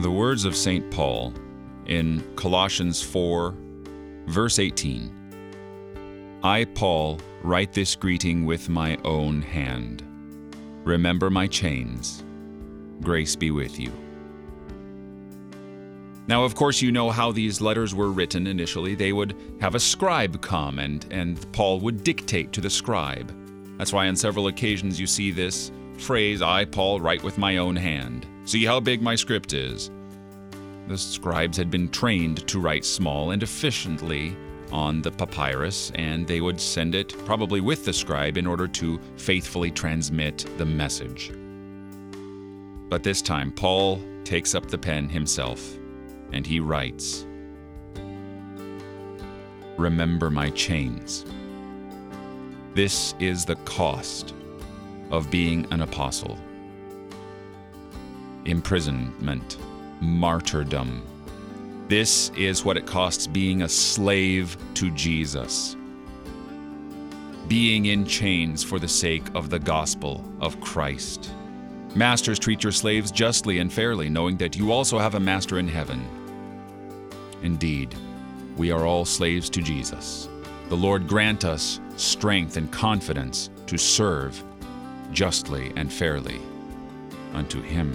The words of St. Paul in Colossians 4, verse 18 I, Paul, write this greeting with my own hand. Remember my chains. Grace be with you. Now, of course, you know how these letters were written initially. They would have a scribe come, and, and Paul would dictate to the scribe. That's why on several occasions you see this phrase, I, Paul, write with my own hand. See how big my script is. The scribes had been trained to write small and efficiently on the papyrus, and they would send it probably with the scribe in order to faithfully transmit the message. But this time, Paul takes up the pen himself and he writes Remember my chains. This is the cost of being an apostle imprisonment, martyrdom. This is what it costs being a slave to Jesus. Being in chains for the sake of the gospel of Christ. Masters, treat your slaves justly and fairly, knowing that you also have a master in heaven. Indeed, we are all slaves to Jesus. The Lord grant us strength and confidence to serve justly and fairly unto Him.